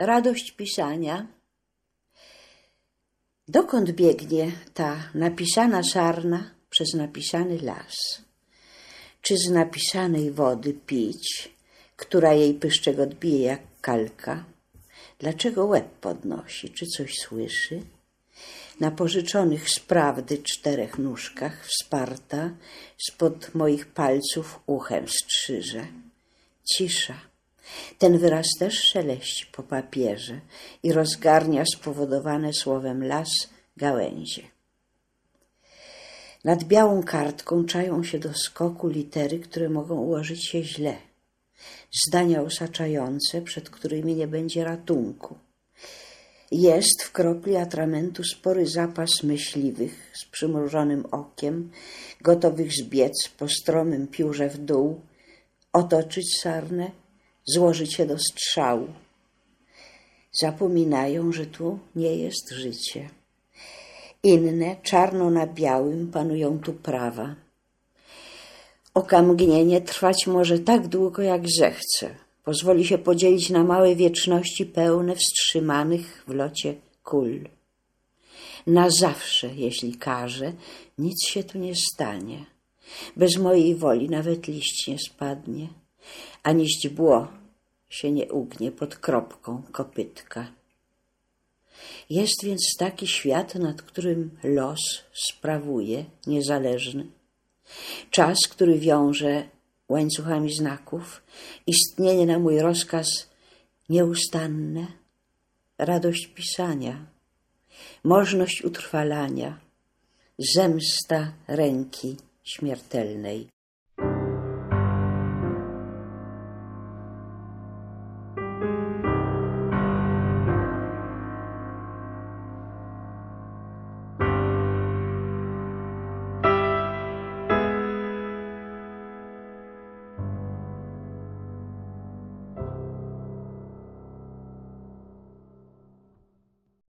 radość pisania. Dokąd biegnie ta napisana sarna przez napisany las? Czy z napisanej wody pić, która jej pyszczek odbije jak kalka? Dlaczego łeb podnosi? Czy coś słyszy? Na pożyczonych z prawdy czterech nóżkach wsparta spod moich palców uchem strzyże. Cisza. Ten wyraz też szeleści po papierze i rozgarnia spowodowane słowem las gałęzie. Nad białą kartką czają się do skoku litery, które mogą ułożyć się źle. Zdania osaczające, przed którymi nie będzie ratunku. Jest w kropli atramentu spory zapas myśliwych z przymrużonym okiem, gotowych zbiec po stromym piórze w dół, otoczyć sarnę, złożyć się do strzału. Zapominają, że tu nie jest życie. Inne, czarno na białym, panują tu prawa. Okamgnienie trwać może tak długo, jak zechce. Pozwoli się podzielić na małe wieczności pełne wstrzymanych w locie kul. Na zawsze, jeśli każe, nic się tu nie stanie. Bez mojej woli nawet liść nie spadnie, ani źdźbło się nie ugnie pod kropką kopytka. Jest więc taki świat, nad którym los sprawuje niezależny. Czas, który wiąże łańcuchami znaków, istnienie na mój rozkaz nieustanne, radość pisania, możność utrwalania, zemsta ręki śmiertelnej.